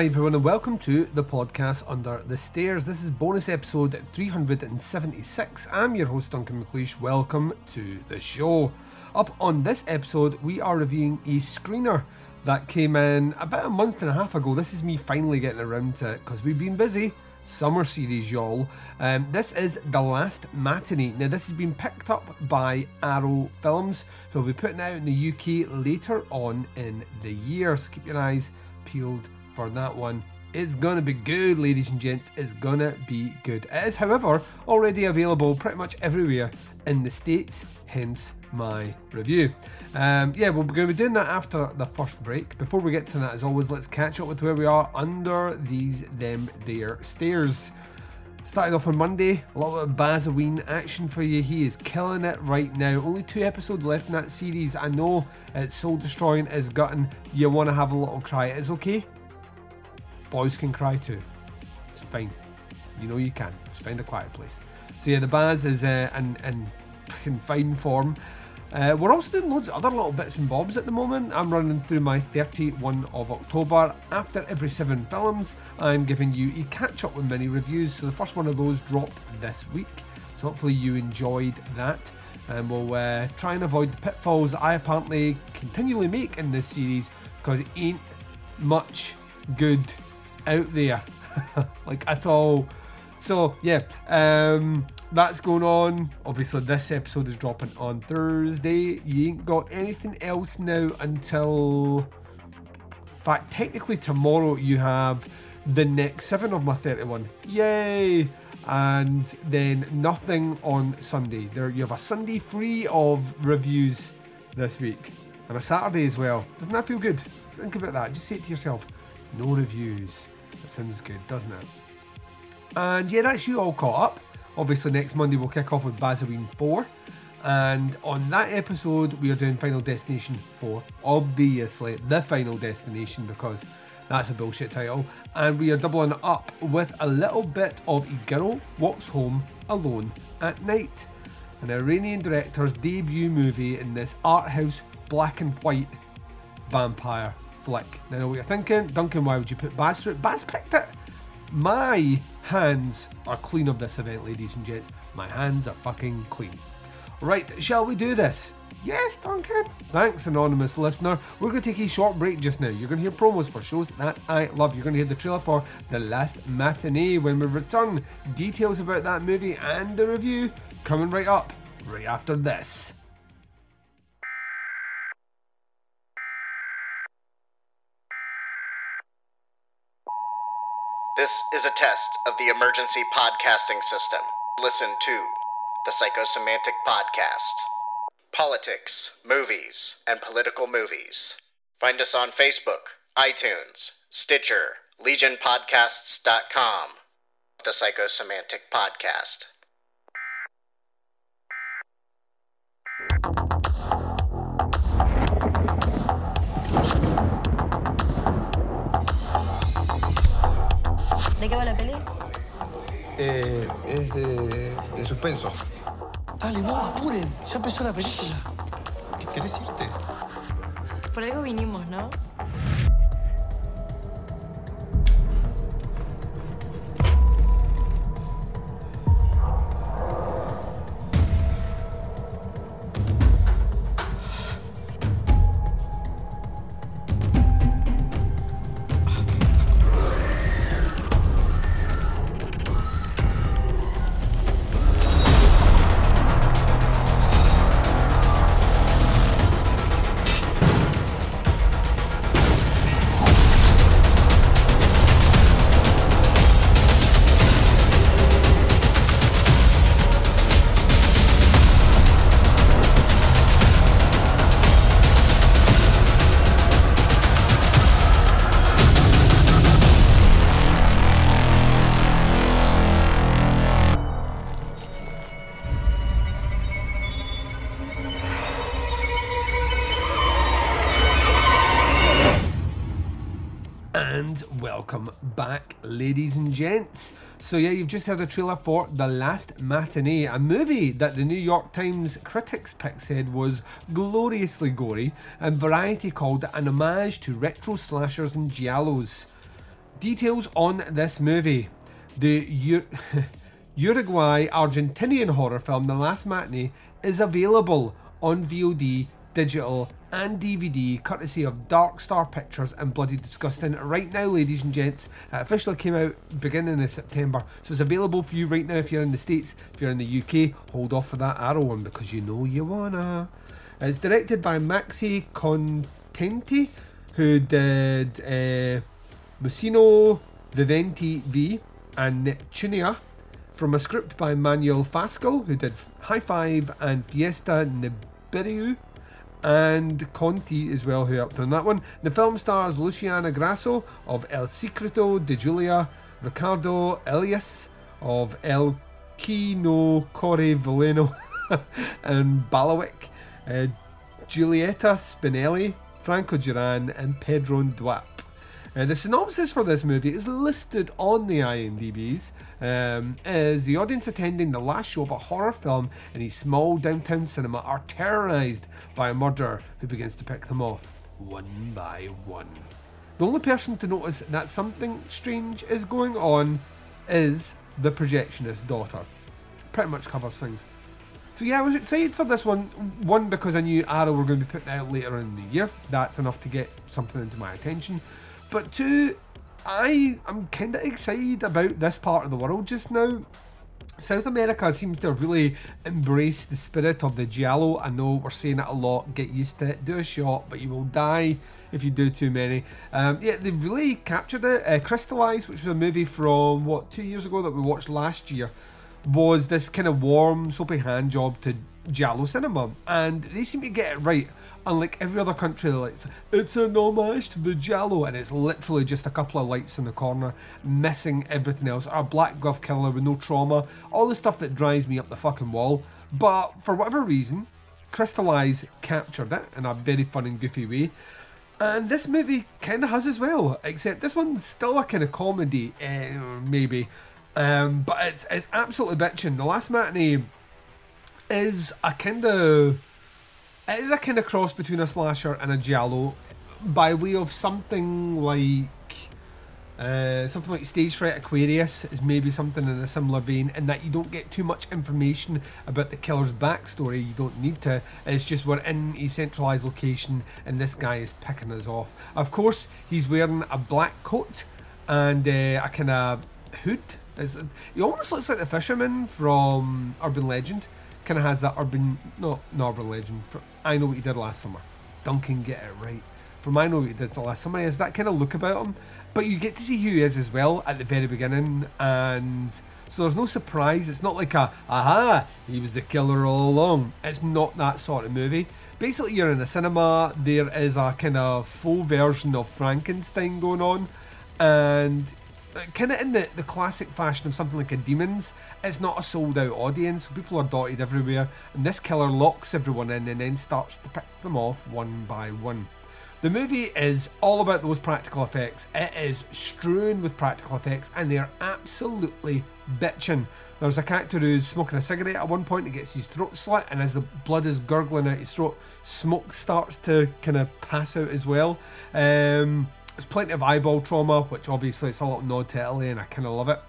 Hi, everyone, and welcome to the podcast Under the Stairs. This is bonus episode 376. I'm your host, Duncan McLeish. Welcome to the show. Up on this episode, we are reviewing a screener that came in about a month and a half ago. This is me finally getting around to it because we've been busy. Summer series, y'all. Um, this is The Last Matinee. Now, this has been picked up by Arrow Films, who will be putting out in the UK later on in the year. So keep your eyes peeled for that one. It's gonna be good, ladies and gents. It's gonna be good. It is, however, already available pretty much everywhere in the States, hence my review. Um, yeah, we're going to be doing that after the first break. Before we get to that, as always, let's catch up with where we are under these them there stairs. Started off on Monday, a lot of Bazaween action for you. He is killing it right now. Only two episodes left in that series. I know it's soul destroying, it's gutting. You want to have a little cry. It's okay. Boys can cry too. It's fine. You know you can. Just find a quiet place. So yeah, the Baz is uh, in, in fucking fine form. Uh, we're also doing loads of other little bits and bobs at the moment. I'm running through my 31 of October. After every seven films, I'm giving you a catch up with mini reviews. So the first one of those dropped this week. So hopefully you enjoyed that. And we'll uh, try and avoid the pitfalls that I apparently continually make in this series because it ain't much good out there, like at all. So yeah, um, that's going on. Obviously, this episode is dropping on Thursday. You ain't got anything else now until, in fact, technically tomorrow you have the next seven of my 31. Yay! And then nothing on Sunday. There you have a Sunday free of reviews this week. And a Saturday as well. Doesn't that feel good? Think about that. Just say it to yourself. No reviews. That sounds good, doesn't it? And yeah, that's you all caught up. Obviously, next Monday we'll kick off with Bazaween 4. And on that episode, we are doing Final Destination 4. Obviously, the Final Destination, because that's a bullshit title. And we are doubling up with a little bit of A Girl Walks Home Alone at Night. An Iranian director's debut movie in this art house black and white vampire flick. Now, I know what you're thinking. Duncan, why would you put Baz through it? Baz picked it. My hands are clean of this event, ladies and gents. My hands are fucking clean. Right, shall we do this? Yes, Duncan. Thanks, anonymous listener. We're going to take a short break just now. You're going to hear promos for shows that I love. You're going to hear the trailer for The Last Matinee when we return. Details about that movie and the review coming right up, right after this. This is a test of the emergency podcasting system. Listen to the Psychosemantic Podcast. Politics, movies, and political movies. Find us on Facebook, iTunes, Stitcher, legionpodcasts.com. The Psychosemantic Podcast. ¿De qué va la peli? Eh, es de, de suspenso. Dale, vos, apuren. Ya empezó la película. ¿Qué querés irte? Por algo vinimos, ¿no? Welcome back, ladies and gents. So, yeah, you've just heard a trailer for The Last Matinee, a movie that the New York Times critics pick said was gloriously gory, and Variety called it an homage to retro slashers and giallos. Details on this movie. The U- Uruguay Argentinian horror film The Last Matinee is available on VOD, digital, and DVD, courtesy of Dark Star Pictures and Bloody Disgusting. Right now, ladies and gents, it officially came out beginning of September, so it's available for you right now if you're in the States. If you're in the UK, hold off for that Arrow one because you know you wanna. It's directed by Maxi Contenti, who did uh, Musino, Viventi V, and Neptunia. From a script by Manuel Facal, who did High Five and Fiesta Nibiru, and Conti as well, who helped on that one. The film stars Luciana Grasso of El Secreto de Julia, Ricardo Islas of El Kino Core Veleno, and Balawick, uh, Julieta Spinelli, Franco Duran, and Pedro Duarte. Uh, the synopsis for this movie is listed on the IMDb's um, as the audience attending the last show of a horror film in a small downtown cinema are terrorised by a murderer who begins to pick them off one by one. The only person to notice that something strange is going on is the projectionist's daughter. Pretty much covers things. So yeah, I was excited for this one. One because I knew Arrow were going to be putting out later in the year. That's enough to get something into my attention. But two, I am kind of excited about this part of the world just now. South America seems to have really embraced the spirit of the Giallo. I know we're saying it a lot. Get used to it. Do a shot, but you will die if you do too many. Um, yeah, they've really captured it. Uh, Crystal Eyes, which was a movie from what two years ago that we watched last year, was this kind of warm, soapy hand job to Giallo cinema, and they seem to get it right. Unlike every other country, like it's an homage to the Giallo, and it's literally just a couple of lights in the corner, missing everything else. A black glove killer with no trauma, all the stuff that drives me up the fucking wall. But for whatever reason, Crystal Eyes captured it in a very fun and goofy way. And this movie kind of has as well, except this one's still a kind of comedy, eh, maybe. Um, but it's it's absolutely bitching. The last matinee is a kind of it is a kind of cross between a slasher and a giallo, by way of something like uh, something like Stage Fright Aquarius is maybe something in a similar vein, in that you don't get too much information about the killer's backstory. You don't need to. It's just we're in a centralised location, and this guy is picking us off. Of course, he's wearing a black coat and uh, a kind of hood. It's, he almost looks like the fisherman from Urban Legend. Kind of has that urban, no, not urban legend. For, I know what he did last summer. Duncan, get it right. From I know what he did the last summer, he has that kind of look about him. But you get to see who he is as well at the very beginning, and so there's no surprise. It's not like a aha, he was the killer all along. It's not that sort of movie. Basically, you're in a cinema. There is a kind of full version of Frankenstein going on, and kind of in the, the classic fashion of something like a Demons, it's not a sold out audience. People are dotted everywhere, and this killer locks everyone in and then starts to pick them off one by one. The movie is all about those practical effects. It is strewn with practical effects, and they're absolutely bitching. There's a character who's smoking a cigarette at one point, he gets his throat slit, and as the blood is gurgling out his throat, smoke starts to kind of pass out as well. Um, there's plenty of eyeball trauma, which obviously it's a little nod to Italy, and I kind of love it.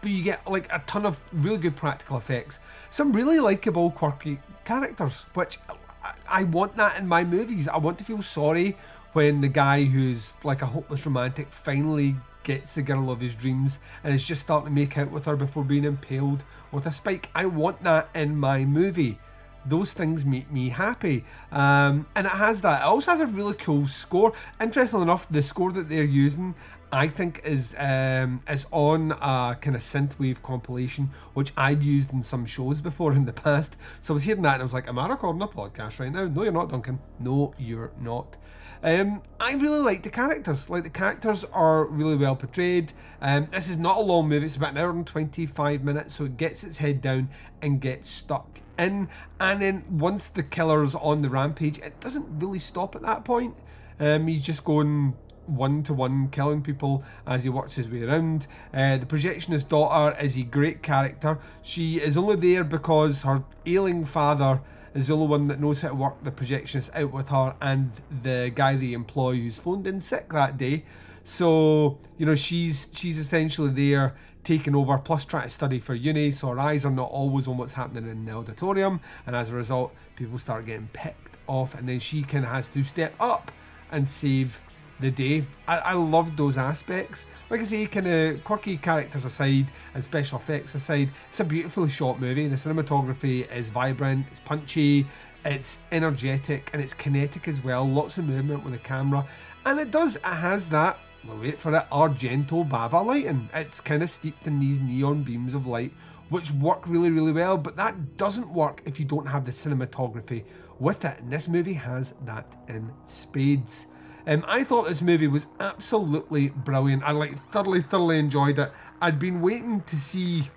But you get like a ton of really good practical effects, some really likable, quirky characters, which I, I want that in my movies. I want to feel sorry when the guy who's like a hopeless romantic finally gets the girl of his dreams and is just starting to make out with her before being impaled with a spike. I want that in my movie those things make me happy. Um, and it has that. It also has a really cool score. Interestingly enough, the score that they're using, I think, is um, is on a kind of synthwave compilation, which I'd used in some shows before in the past. So I was hearing that and I was like, Am I recording a podcast right now? No, you're not, Duncan. No, you're not. Um, I really like the characters. Like the characters are really well portrayed. Um, this is not a long movie; it's about an hour and twenty-five minutes, so it gets its head down and gets stuck in. And then once the killer's on the rampage, it doesn't really stop at that point. Um, he's just going one to one killing people as he works his way around. Uh, the projectionist daughter is a great character. She is only there because her ailing father is the only one that knows how to work the projectionist out with her and the guy they employ who's phoned in sick that day. So, you know, she's she's essentially there taking over, plus trying to study for uni, so her eyes are not always on what's happening in the auditorium, and as a result, people start getting picked off, and then she kind of has to step up and save the day. I, I loved those aspects. Like I say, kind of quirky characters aside and special effects aside, it's a beautifully shot movie. The cinematography is vibrant, it's punchy, it's energetic, and it's kinetic as well. Lots of movement with the camera, and it does, it has that well, wait for it, Argento Bava lighting. It's kind of steeped in these neon beams of light, which work really, really well, but that doesn't work if you don't have the cinematography with it. And this movie has that in spades. Um, I thought this movie was absolutely brilliant. I like thoroughly, thoroughly enjoyed it. I'd been waiting to see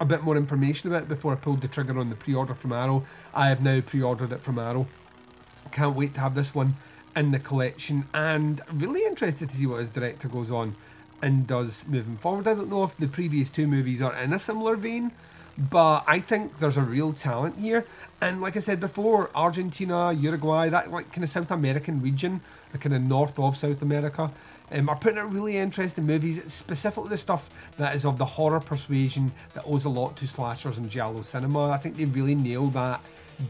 a bit more information about it before I pulled the trigger on the pre-order from Arrow. I have now pre-ordered it from Arrow. Can't wait to have this one in the collection and really interested to see what his director goes on and does moving forward. I don't know if the previous two movies are in a similar vein, but I think there's a real talent here. And like I said before, Argentina, Uruguay, that like kind of South American region, the kind of north of South America, um, are putting out really interesting movies, specifically the stuff that is of the horror persuasion that owes a lot to slashers and giallo cinema. I think they really nail that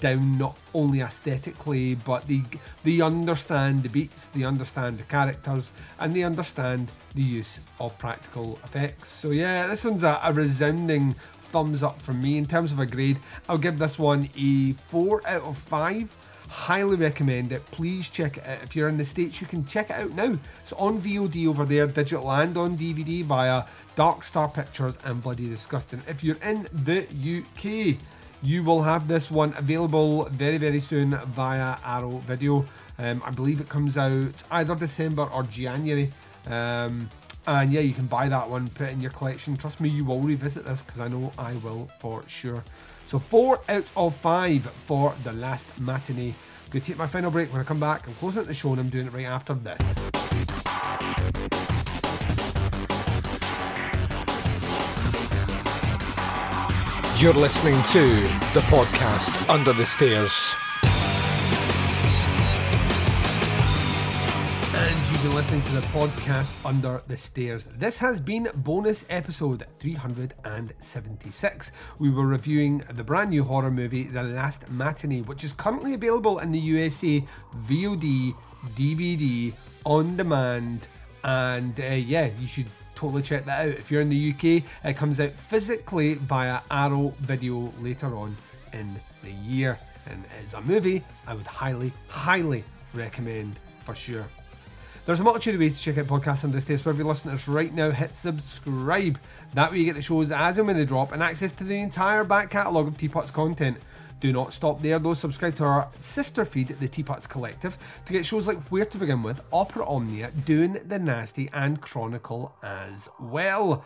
down not only aesthetically but they they understand the beats they understand the characters and they understand the use of practical effects. So yeah this one's a, a resounding thumbs up from me in terms of a grade. I'll give this one a 4 out of 5 highly recommend it please check it out if you're in the states you can check it out now it's on vod over there digital and on dvd via dark star pictures and bloody disgusting if you're in the uk you will have this one available very, very soon via Arrow Video. Um, I believe it comes out either December or January. Um, and yeah, you can buy that one, put it in your collection. Trust me, you will revisit this because I know I will for sure. So, four out of five for the last matinee. I'm going to take my final break. When I come back, I'm closing out the show and I'm doing it right after this. You're listening to the podcast Under the Stairs. Been listening to the podcast Under the Stairs. This has been bonus episode 376. We were reviewing the brand new horror movie The Last Matinee, which is currently available in the USA VOD, DVD, on demand, and uh, yeah, you should totally check that out. If you're in the UK, it comes out physically via Arrow Video later on in the year. And as a movie, I would highly, highly recommend for sure. There's a multitude of ways to check out podcasts on this day, so if you're listening to listeners right now hit subscribe. That way you get the shows as and when they drop and access to the entire back catalogue of Teapot's content. Do not stop there though, subscribe to our sister feed, the Teapots Collective, to get shows like Where to Begin With, Opera Omnia, Doing the Nasty, and Chronicle as well.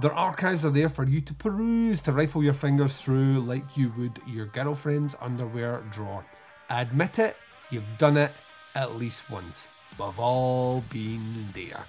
Their archives are there for you to peruse, to rifle your fingers through like you would your girlfriend's underwear drawer. Admit it, you've done it at least once. We've all been there.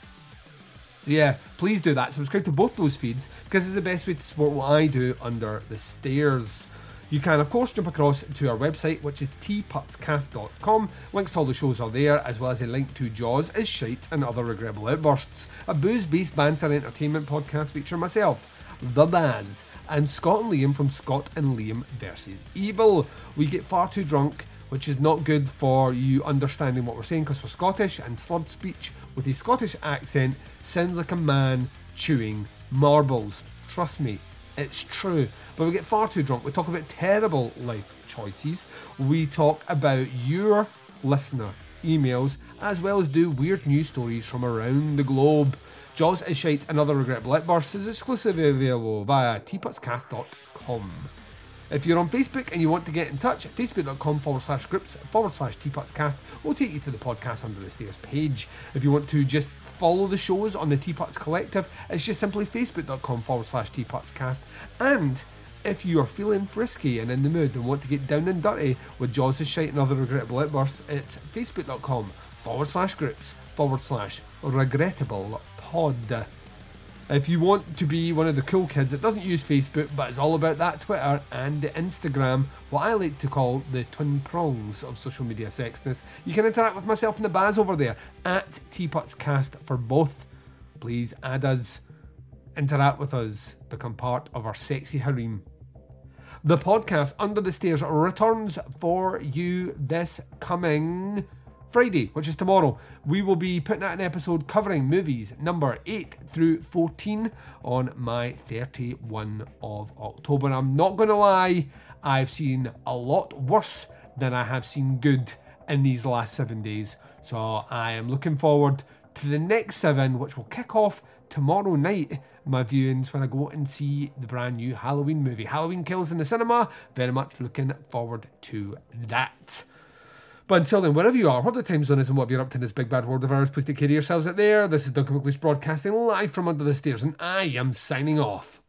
Yeah, please do that. Subscribe to both those feeds because it's the best way to support what I do under the stairs. You can, of course, jump across to our website, which is teapotscast.com. Links to all the shows are there, as well as a link to Jaws is Shite and Other Regrettable Outbursts, a booze based banter entertainment podcast featuring myself, The Baz, and Scott and Liam from Scott and Liam versus Evil. We get far too drunk, which is not good for you understanding what we're saying because we're Scottish, and slurred speech with a Scottish accent sounds like a man chewing marbles. Trust me, it's true. But we get far too drunk. We talk about terrible life choices. We talk about your listener emails, as well as do weird news stories from around the globe. Jaws is Shite and Other Regrettable Outbursts is exclusively available via teapotscast.com. If you're on Facebook and you want to get in touch, facebook.com forward slash groups forward slash teapotscast will take you to the podcast under the stairs page. If you want to just follow the shows on the Teapots Collective, it's just simply facebook.com forward slash teapotscast. And if you are feeling frisky and in the mood and want to get down and dirty with Jaws' shite and other regrettable outbursts, it's facebook.com forward slash groups forward slash regrettable pod. If you want to be one of the cool kids that doesn't use Facebook but is all about that Twitter and Instagram, what I like to call the twin prongs of social media sexiness, you can interact with myself and the Baz over there at Teapotscast for both. Please add us, interact with us, become part of our sexy harem. The podcast Under the Stairs returns for you this coming Friday, which is tomorrow. We will be putting out an episode covering movies number 8 through 14 on my 31 of October. I'm not going to lie, I've seen a lot worse than I have seen good in these last seven days. So I am looking forward to the next seven, which will kick off tomorrow night. My viewings when I go and see the brand new Halloween movie, Halloween Kills in the cinema. Very much looking forward to that. But until then, wherever you are, whatever the time zone is and what you're up to in this big bad world of ours, please take care of yourselves out there. This is Duncan McLeish broadcasting live from under the stairs, and I am signing off.